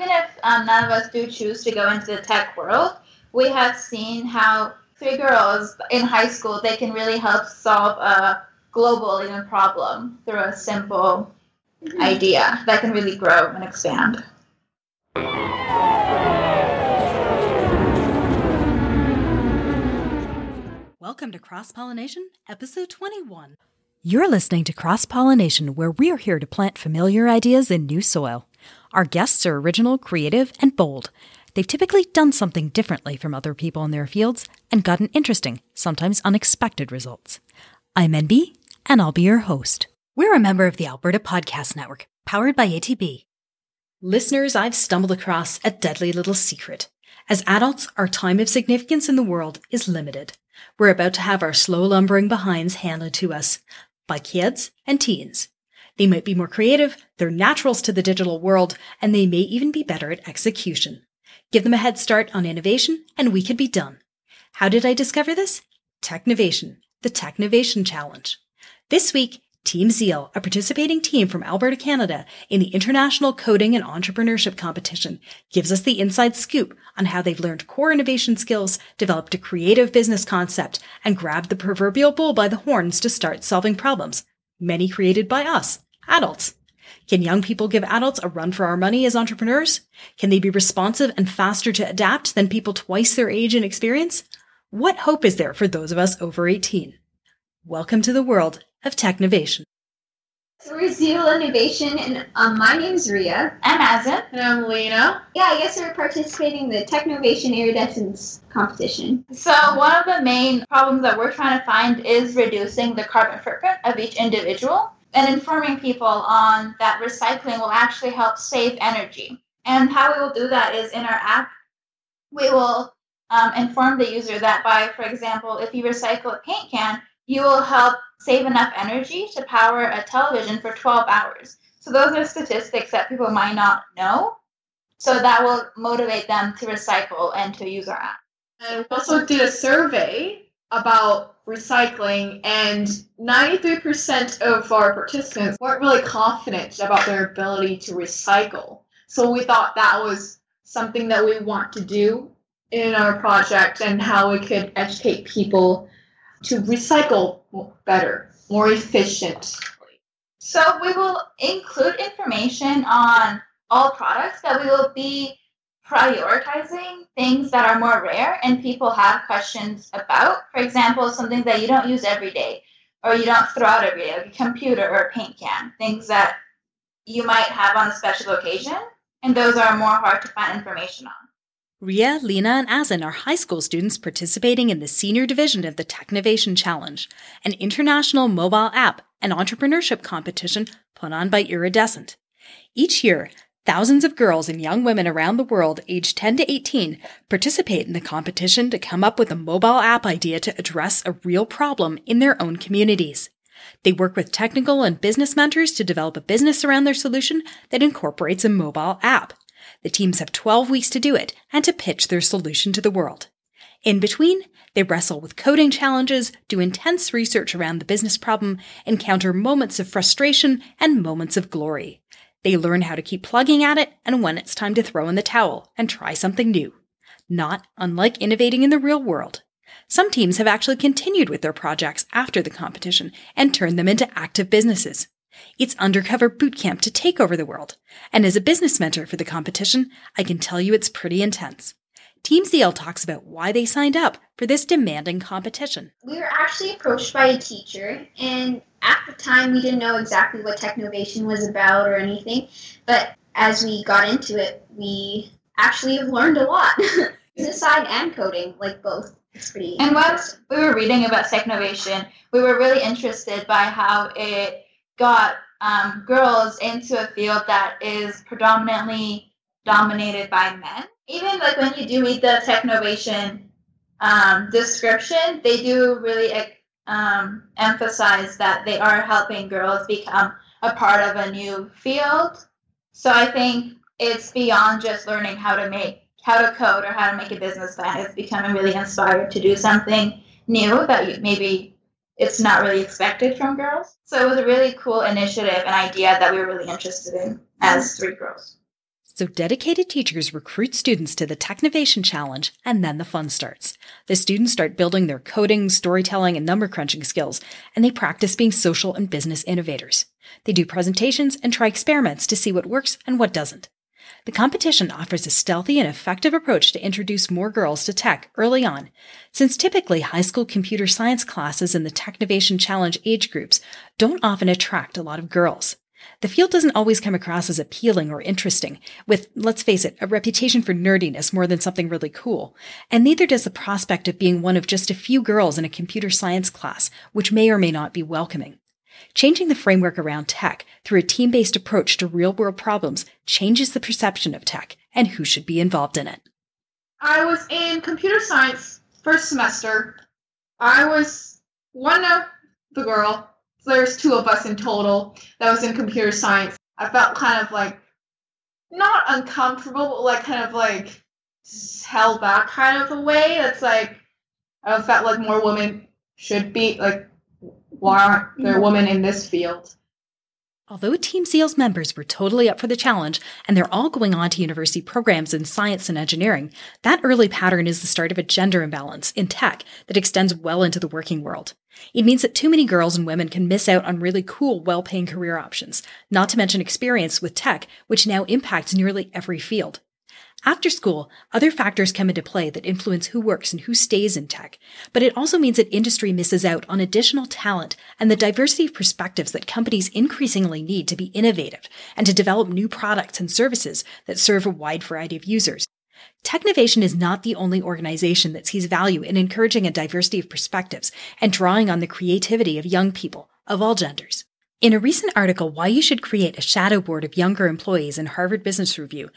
Even if um, none of us do choose to go into the tech world, we have seen how three girls in high school they can really help solve a global even problem through a simple mm-hmm. idea that can really grow and expand. Welcome to Cross Pollination, episode 21. You're listening to Cross Pollination, where we are here to plant familiar ideas in new soil. Our guests are original, creative, and bold. They've typically done something differently from other people in their fields and gotten interesting, sometimes unexpected results. I'm NB, and I'll be your host. We're a member of the Alberta Podcast Network, powered by ATB. Listeners, I've stumbled across a deadly little secret. As adults, our time of significance in the world is limited. We're about to have our slow lumbering behinds handed to us by kids and teens. They might be more creative, they're naturals to the digital world, and they may even be better at execution. Give them a head start on innovation, and we could be done. How did I discover this? Technovation, the Technovation Challenge. This week, Team Zeal, a participating team from Alberta, Canada, in the International Coding and Entrepreneurship Competition, gives us the inside scoop on how they've learned core innovation skills, developed a creative business concept, and grabbed the proverbial bull by the horns to start solving problems, many created by us, adults. Can young people give adults a run for our money as entrepreneurs? Can they be responsive and faster to adapt than people twice their age and experience? What hope is there for those of us over 18? Welcome to the world of Technovation. So we're Zeal Innovation, and um, my name's Ria. I'm Azin. And I'm Lena. Yeah, I guess we're participating in the Technovation Iridescent competition. So one of the main problems that we're trying to find is reducing the carbon footprint of each individual and informing people on that recycling will actually help save energy. And how we will do that is in our app, we will um, inform the user that by, for example, if you recycle a paint can, you will help save enough energy to power a television for 12 hours. So those are statistics that people might not know. So that will motivate them to recycle and to use our app. And we also did a survey about recycling, and 93% of our participants weren't really confident about their ability to recycle. So we thought that was something that we want to do in our project and how we could educate people to recycle better, more efficiently. So we will include information on all products, but we will be prioritizing things that are more rare and people have questions about. For example, something that you don't use every day or you don't throw out every day, like a computer or a paint can, things that you might have on a special occasion, and those are more hard to find information on. Ria, Lena, and Azin are high school students participating in the senior division of the Technovation Challenge, an international mobile app and entrepreneurship competition put on by Iridescent. Each year, thousands of girls and young women around the world aged 10 to 18 participate in the competition to come up with a mobile app idea to address a real problem in their own communities. They work with technical and business mentors to develop a business around their solution that incorporates a mobile app. The teams have 12 weeks to do it and to pitch their solution to the world. In between, they wrestle with coding challenges, do intense research around the business problem, encounter moments of frustration and moments of glory. They learn how to keep plugging at it and when it's time to throw in the towel and try something new. Not unlike innovating in the real world. Some teams have actually continued with their projects after the competition and turned them into active businesses. It's undercover boot camp to take over the world. And as a business mentor for the competition, I can tell you it's pretty intense. Team Zeal talks about why they signed up for this demanding competition. We were actually approached by a teacher, and at the time we didn't know exactly what Technovation was about or anything, but as we got into it, we actually have learned a lot. Business side and coding, like both. It's pretty And whilst we were reading about Technovation, we were really interested by how it got um, girls into a field that is predominantly dominated by men. Even like when you do read the Technovation um, description, they do really um, emphasize that they are helping girls become a part of a new field. So I think it's beyond just learning how to make how to code or how to make a business plan. It's becoming really inspired to do something new that you, maybe it's not really expected from girls. So it was a really cool initiative and idea that we were really interested in as three girls. So dedicated teachers recruit students to the Technovation Challenge, and then the fun starts. The students start building their coding, storytelling, and number crunching skills, and they practice being social and business innovators. They do presentations and try experiments to see what works and what doesn't. The competition offers a stealthy and effective approach to introduce more girls to tech early on, since typically high school computer science classes in the Technovation Challenge age groups don't often attract a lot of girls. The field doesn't always come across as appealing or interesting, with, let's face it, a reputation for nerdiness more than something really cool. And neither does the prospect of being one of just a few girls in a computer science class, which may or may not be welcoming. Changing the framework around tech through a team based approach to real world problems changes the perception of tech and who should be involved in it. I was in computer science first semester. I was one of the girl there's two of us in total that was in computer science. I felt kind of like not uncomfortable, but like kind of like held back kind of a way. That's like I felt like more women should be like why aren't there women in this field? Although Team Zeal's members were totally up for the challenge and they're all going on to university programs in science and engineering, that early pattern is the start of a gender imbalance in tech that extends well into the working world. It means that too many girls and women can miss out on really cool, well paying career options, not to mention experience with tech, which now impacts nearly every field. After school, other factors come into play that influence who works and who stays in tech, but it also means that industry misses out on additional talent and the diversity of perspectives that companies increasingly need to be innovative and to develop new products and services that serve a wide variety of users. Technovation is not the only organization that sees value in encouraging a diversity of perspectives and drawing on the creativity of young people of all genders. In a recent article, Why You Should Create a Shadow Board of Younger Employees in Harvard Business Review,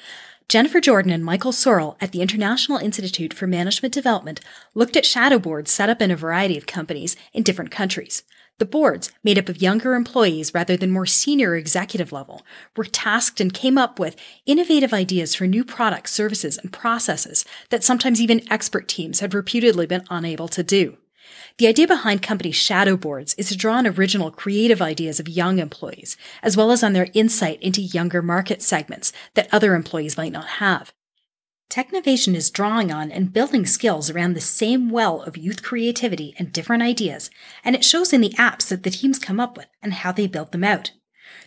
Jennifer Jordan and Michael Sorell at the International Institute for Management Development looked at shadow boards set up in a variety of companies in different countries. The boards, made up of younger employees rather than more senior executive level, were tasked and came up with innovative ideas for new products, services, and processes that sometimes even expert teams had reputedly been unable to do. The idea behind company shadow boards is to draw on original creative ideas of young employees, as well as on their insight into younger market segments that other employees might not have. Technovation is drawing on and building skills around the same well of youth creativity and different ideas, and it shows in the apps that the teams come up with and how they build them out.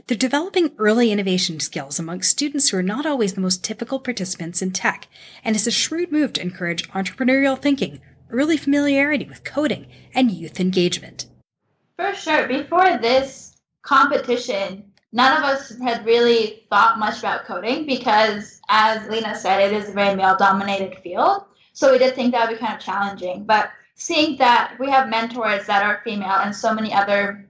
They're developing early innovation skills amongst students who are not always the most typical participants in tech, and it's a shrewd move to encourage entrepreneurial thinking early familiarity with coding, and youth engagement. For sure. Before this competition, none of us had really thought much about coding because, as Lena said, it is a very male dominated field. So we did think that would be kind of challenging. But seeing that we have mentors that are female and so many other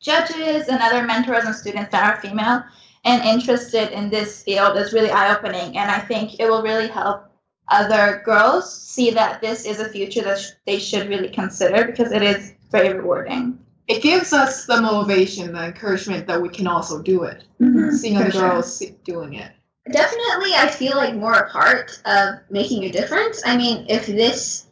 judges and other mentors and students that are female and interested in this field is really eye opening. And I think it will really help other girls see that this is a future that sh- they should really consider because it is very rewarding. It gives us the motivation, the encouragement that we can also do it. Mm-hmm. Seeing other girls doing it. Definitely, I feel like more a part of making a difference. I mean, if this,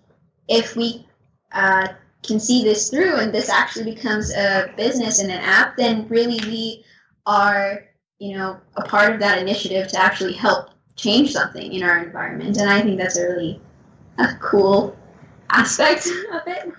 if we uh, can see this through and this actually becomes a business and an app, then really we are, you know, a part of that initiative to actually help change something in our environment. And I think that's a really a cool aspect of it.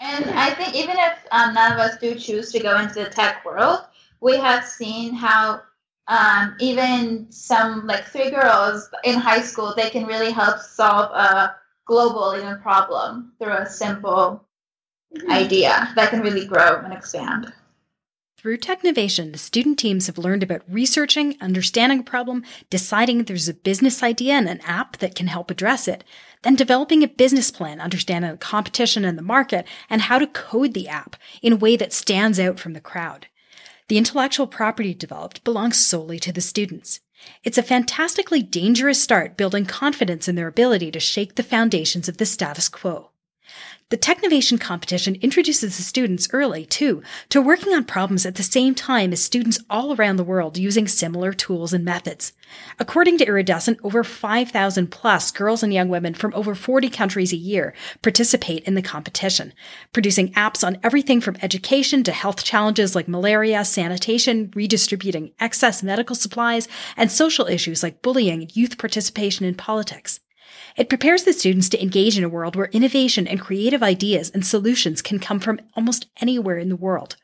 And I think even if um, none of us do choose to go into the tech world, we have seen how um, even some like three girls in high school they can really help solve a global even problem through a simple mm-hmm. idea that can really grow and expand. Through Technovation, the student teams have learned about researching, understanding a problem, deciding if there's a business idea and an app that can help address it, then developing a business plan, understanding the competition in the market, and how to code the app in a way that stands out from the crowd. The intellectual property developed belongs solely to the students. It's a fantastically dangerous start building confidence in their ability to shake the foundations of the status quo. The Technovation competition introduces the students early, too, to working on problems at the same time as students all around the world using similar tools and methods. According to Iridescent, over 5,000 plus girls and young women from over 40 countries a year participate in the competition, producing apps on everything from education to health challenges like malaria, sanitation, redistributing excess medical supplies, and social issues like bullying and youth participation in politics. It prepares the students to engage in a world where innovation and creative ideas and solutions can come from almost anywhere in the world.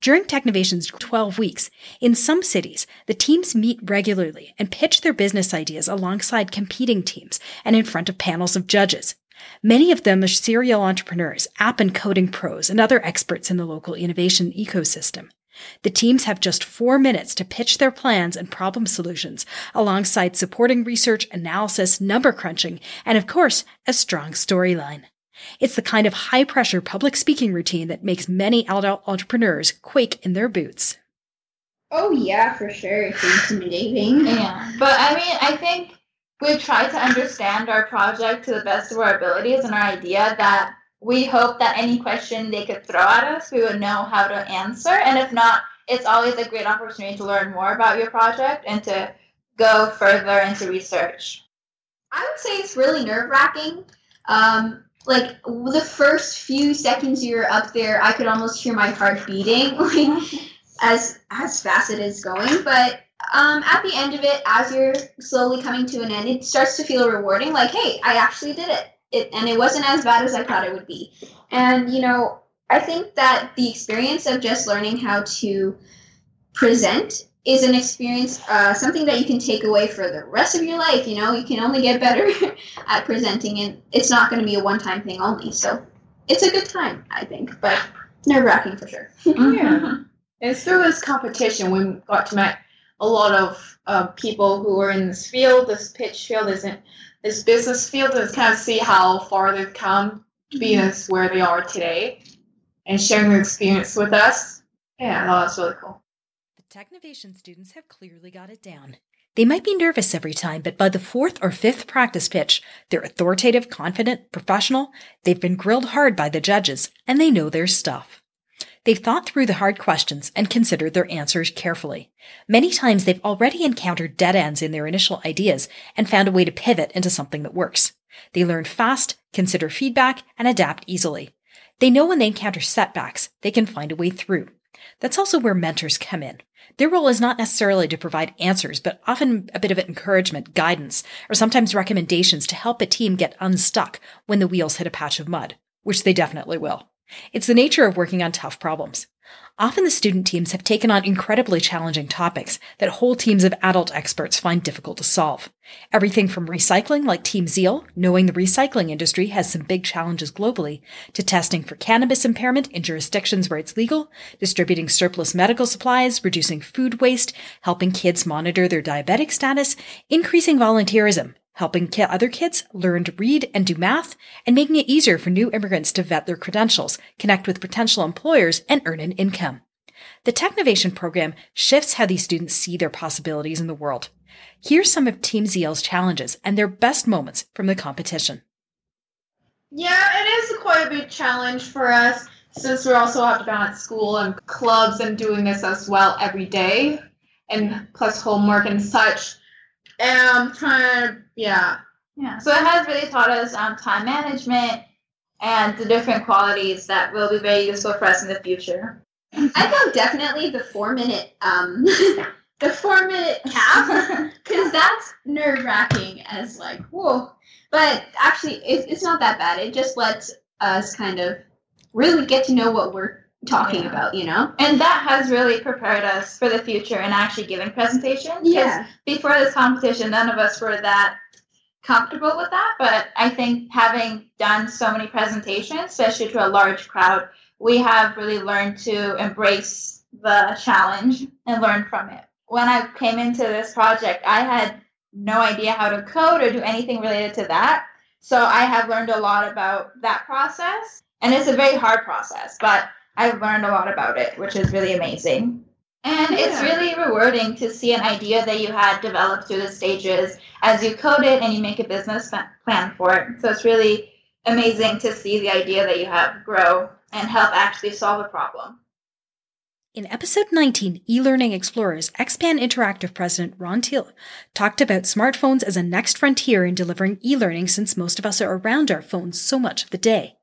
During Technovation's 12 weeks, in some cities, the teams meet regularly and pitch their business ideas alongside competing teams and in front of panels of judges. Many of them are serial entrepreneurs, app and coding pros, and other experts in the local innovation ecosystem. The teams have just four minutes to pitch their plans and problem solutions alongside supporting research, analysis, number crunching, and of course, a strong storyline. It's the kind of high pressure public speaking routine that makes many adult entrepreneurs quake in their boots. Oh, yeah, for sure. It's intimidating. Yeah. But I mean, I think we try to understand our project to the best of our abilities and our idea that we hope that any question they could throw at us, we would know how to answer. And if not, it's always a great opportunity to learn more about your project and to go further into research. I would say it's really nerve wracking. Um, like the first few seconds you're up there, I could almost hear my heart beating, as as fast as it is going. But um, at the end of it, as you're slowly coming to an end, it starts to feel rewarding. Like, hey, I actually did it it and it wasn't as bad as I thought it would be. And you know, I think that the experience of just learning how to present is an experience, uh, something that you can take away for the rest of your life. You know, you can only get better at presenting, and it's not going to be a one-time thing only. So, it's a good time, I think, but nerve-wracking for sure. yeah. And through this competition, we got to meet a lot of uh, people who are in this field, this pitch field, isn't this business field and kind of see how far they've come to be mm-hmm. where they are today and sharing their experience with us. Yeah, no, that's really cool. The Technovation students have clearly got it down. They might be nervous every time, but by the fourth or fifth practice pitch, they're authoritative, confident, professional. They've been grilled hard by the judges, and they know their stuff. They've thought through the hard questions and considered their answers carefully. Many times they've already encountered dead ends in their initial ideas and found a way to pivot into something that works. They learn fast, consider feedback, and adapt easily. They know when they encounter setbacks, they can find a way through. That's also where mentors come in. Their role is not necessarily to provide answers, but often a bit of encouragement, guidance, or sometimes recommendations to help a team get unstuck when the wheels hit a patch of mud, which they definitely will. It's the nature of working on tough problems. Often the student teams have taken on incredibly challenging topics that whole teams of adult experts find difficult to solve. Everything from recycling, like Team Zeal, knowing the recycling industry has some big challenges globally, to testing for cannabis impairment in jurisdictions where it's legal, distributing surplus medical supplies, reducing food waste, helping kids monitor their diabetic status, increasing volunteerism, helping other kids learn to read and do math, and making it easier for new immigrants to vet their credentials, connect with potential employers, and earn an income. The Technovation program shifts how these students see their possibilities in the world. Here's some of Team Zeal's challenges and their best moments from the competition. Yeah, it is quite a big challenge for us since we also have to balance school and clubs and doing this as well every day, and plus homework and such. And I'm trying to, yeah. Yeah. So it has really taught us um, time management and the different qualities that will be very useful for us in the future. I found definitely the four minute um the four minute cap because that's nerve wracking as like whoa. But actually, it, it's not that bad. It just lets us kind of really get to know what we're talking yeah. about, you know? And that has really prepared us for the future and actually giving presentations. Yeah. Before this competition, none of us were that comfortable with that. But I think having done so many presentations, especially to a large crowd, we have really learned to embrace the challenge and learn from it. When I came into this project, I had no idea how to code or do anything related to that. So I have learned a lot about that process. And it's a very hard process, but I've learned a lot about it, which is really amazing. And yeah. it's really rewarding to see an idea that you had developed through the stages as you code it and you make a business plan for it. So it's really amazing to see the idea that you have grow and help actually solve a problem. In episode 19, eLearning Explorers, Xpan Interactive president Ron Teal talked about smartphones as a next frontier in delivering e-learning since most of us are around our phones so much of the day.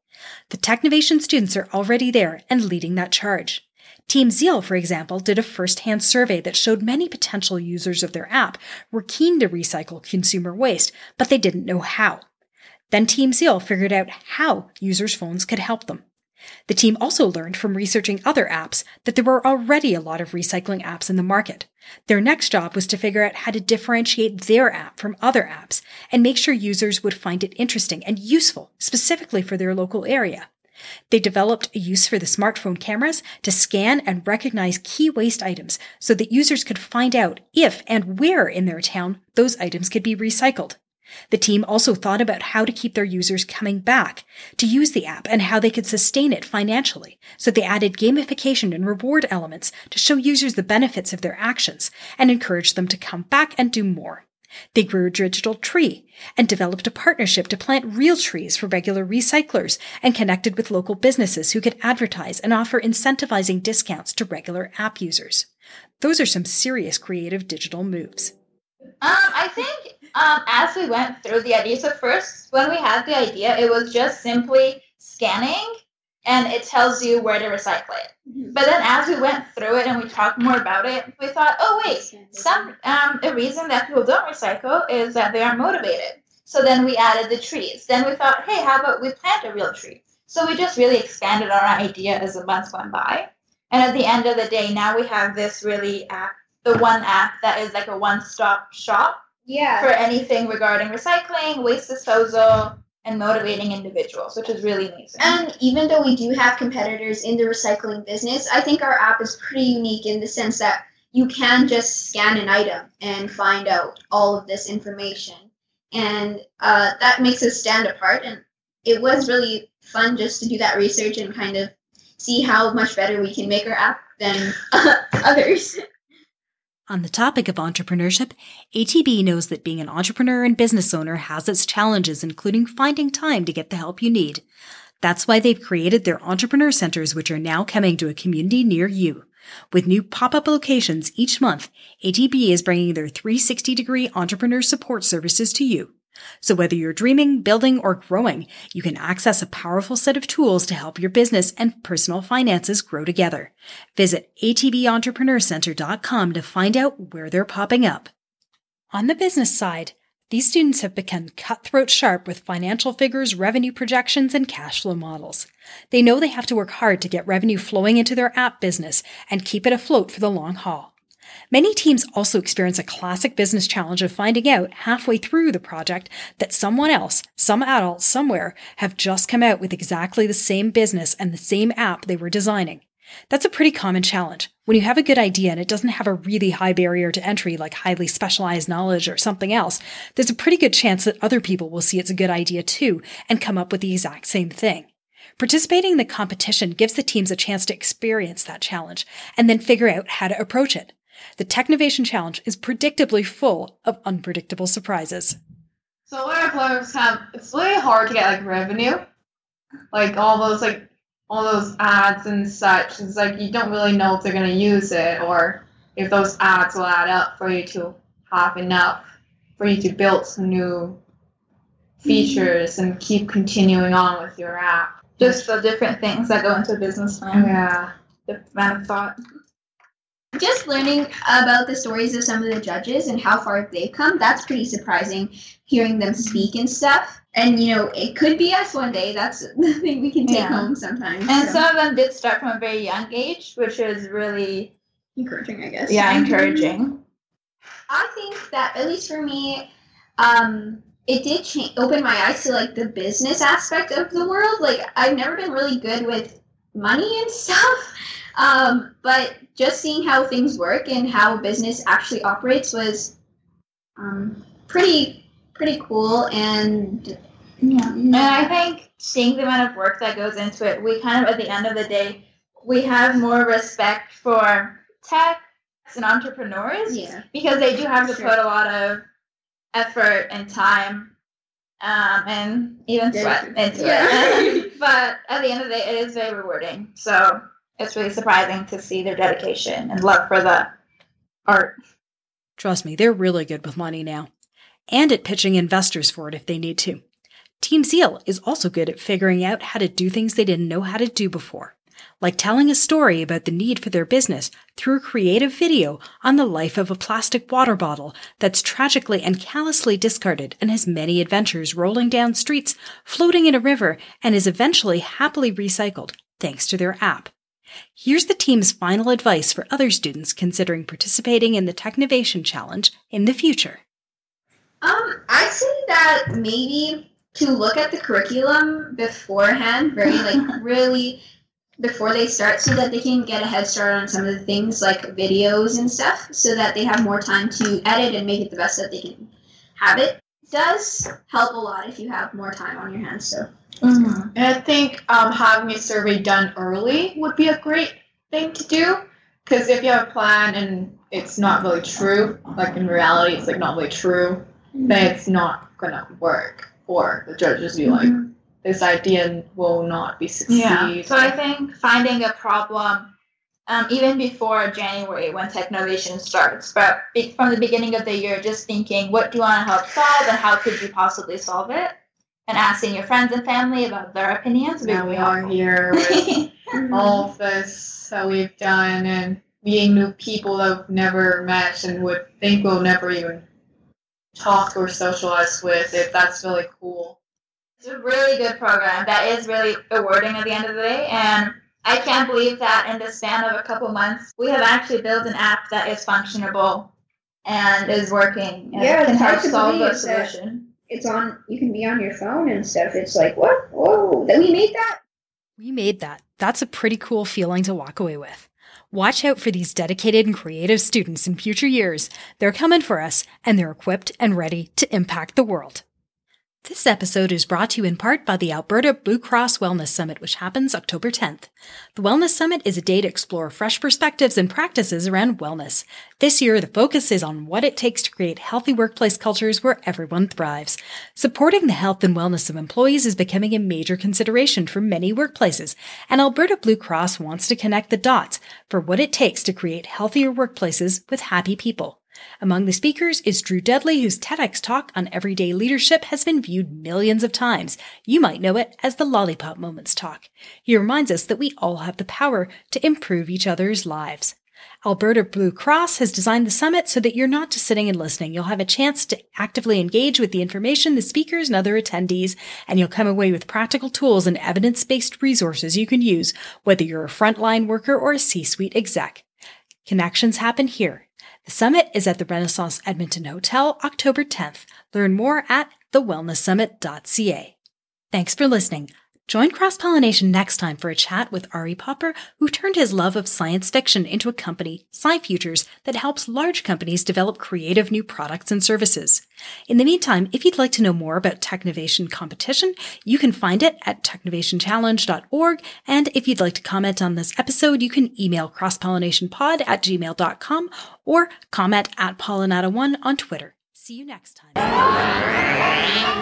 The Technovation students are already there and leading that charge. Team Zeal, for example, did a first-hand survey that showed many potential users of their app were keen to recycle consumer waste, but they didn't know how. Then Team Zeal figured out how users' phones could help them. The team also learned from researching other apps that there were already a lot of recycling apps in the market. Their next job was to figure out how to differentiate their app from other apps and make sure users would find it interesting and useful, specifically for their local area. They developed a use for the smartphone cameras to scan and recognize key waste items so that users could find out if and where in their town those items could be recycled. The team also thought about how to keep their users coming back to use the app and how they could sustain it financially. So they added gamification and reward elements to show users the benefits of their actions and encourage them to come back and do more. They grew a digital tree and developed a partnership to plant real trees for regular recyclers and connected with local businesses who could advertise and offer incentivizing discounts to regular app users. Those are some serious creative digital moves. Um, I think um, as we went through the idea, so first when we had the idea, it was just simply scanning and it tells you where to recycle it. Mm-hmm. But then as we went through it and we talked more about it, we thought, oh wait, some um, a reason that people don't recycle is that they aren't motivated. So then we added the trees. Then we thought, hey, how about we plant a real tree? So we just really expanded our idea as the months went by. And at the end of the day, now we have this really app, the one app that is like a one-stop shop yeah. for anything regarding recycling, waste disposal, and motivating individuals, which is really amazing. And even though we do have competitors in the recycling business, I think our app is pretty unique in the sense that you can just scan an item and find out all of this information. And uh, that makes us stand apart. And it was really fun just to do that research and kind of see how much better we can make our app than others. On the topic of entrepreneurship, ATB knows that being an entrepreneur and business owner has its challenges, including finding time to get the help you need. That's why they've created their entrepreneur centers, which are now coming to a community near you. With new pop-up locations each month, ATB is bringing their 360 degree entrepreneur support services to you. So whether you're dreaming, building, or growing, you can access a powerful set of tools to help your business and personal finances grow together. Visit atbentrepreneur.center.com to find out where they're popping up. On the business side, these students have become cutthroat sharp with financial figures, revenue projections, and cash flow models. They know they have to work hard to get revenue flowing into their app business and keep it afloat for the long haul. Many teams also experience a classic business challenge of finding out halfway through the project that someone else, some adult somewhere, have just come out with exactly the same business and the same app they were designing. That's a pretty common challenge. When you have a good idea and it doesn't have a really high barrier to entry like highly specialized knowledge or something else, there's a pretty good chance that other people will see it's a good idea too and come up with the exact same thing. Participating in the competition gives the teams a chance to experience that challenge and then figure out how to approach it. The Technovation Challenge is predictably full of unpredictable surprises. So a lot of players have it's really hard to get like revenue. Like all those like all those ads and such. It's like you don't really know if they're gonna use it or if those ads will add up for you to have enough for you to build some new features and keep continuing on with your app. Just the different things that go into a business plan. Yeah. The amount of thought just learning about the stories of some of the judges and how far they've come, that's pretty surprising hearing them speak and stuff. And you know, it could be us one day. That's the thing we can take yeah. home sometimes. And so. some of them did start from a very young age, which is really encouraging, I guess. Yeah, encouraging. I think that at least for me, um, it did cha- open my eyes to like the business aspect of the world. Like I've never been really good with money and stuff. Um, but just seeing how things work and how business actually operates was um, pretty pretty cool and yeah. And I think seeing the amount of work that goes into it, we kind of at the end of the day, we have more respect for tech and entrepreneurs yeah. because they do have to sure. put a lot of effort and time um, and even sweat into Yeah. it. but at the end of the day, it is very rewarding. So it's really surprising to see their dedication and love for the art. Trust me, they're really good with money now. And at pitching investors for it if they need to. Team Zeal is also good at figuring out how to do things they didn't know how to do before, like telling a story about the need for their business through a creative video on the life of a plastic water bottle that's tragically and callously discarded and has many adventures rolling down streets, floating in a river, and is eventually happily recycled thanks to their app. Here's the team's final advice for other students considering participating in the Technovation Challenge in the future. Um, I'd say that maybe to look at the curriculum beforehand, very like really before they start, so that they can get a head start on some of the things like videos and stuff, so that they have more time to edit and make it the best that they can have it. Does help a lot if you have more time on your hands. So Mm-hmm. And I think um, having a survey done early would be a great thing to do. Because if you have a plan and it's not really true, like in reality, it's like not really true, then it's not gonna work. Or the judges be like, this idea will not be succeed. Yeah. So I think finding a problem, um, even before January when Technovation starts, but from the beginning of the year, just thinking, what do you want to help solve, and how could you possibly solve it, and asking your friends and family about their opinions. now we are here with all of this that we've done and meeting new people that we've never met and would think we'll never even talk or socialize with. If that's really cool. It's a really good program that is really rewarding at the end of the day. And I can't believe that in the span of a couple months, we have actually built an app that is functionable and is working and Yeah, can help solve that- solution. It's on. You can be on your phone and stuff. It's like what? Whoa! That we made that. We made that. That's a pretty cool feeling to walk away with. Watch out for these dedicated and creative students in future years. They're coming for us, and they're equipped and ready to impact the world. This episode is brought to you in part by the Alberta Blue Cross Wellness Summit, which happens October 10th. The Wellness Summit is a day to explore fresh perspectives and practices around wellness. This year, the focus is on what it takes to create healthy workplace cultures where everyone thrives. Supporting the health and wellness of employees is becoming a major consideration for many workplaces, and Alberta Blue Cross wants to connect the dots for what it takes to create healthier workplaces with happy people. Among the speakers is Drew Dudley, whose TEDx talk on everyday leadership has been viewed millions of times. You might know it as the Lollipop Moments talk. He reminds us that we all have the power to improve each other's lives. Alberta Blue Cross has designed the summit so that you're not just sitting and listening. You'll have a chance to actively engage with the information, the speakers, and other attendees, and you'll come away with practical tools and evidence based resources you can use, whether you're a frontline worker or a C suite exec. Connections happen here. The summit is at the Renaissance Edmonton Hotel, October 10th. Learn more at thewellnesssummit.ca. Thanks for listening. Join Cross Pollination next time for a chat with Ari Popper, who turned his love of science fiction into a company, SciFutures, that helps large companies develop creative new products and services. In the meantime, if you'd like to know more about Technovation competition, you can find it at technovationchallenge.org. And if you'd like to comment on this episode, you can email crosspollination.pod at gmail.com or comment at pollinata1 on Twitter. See you next time.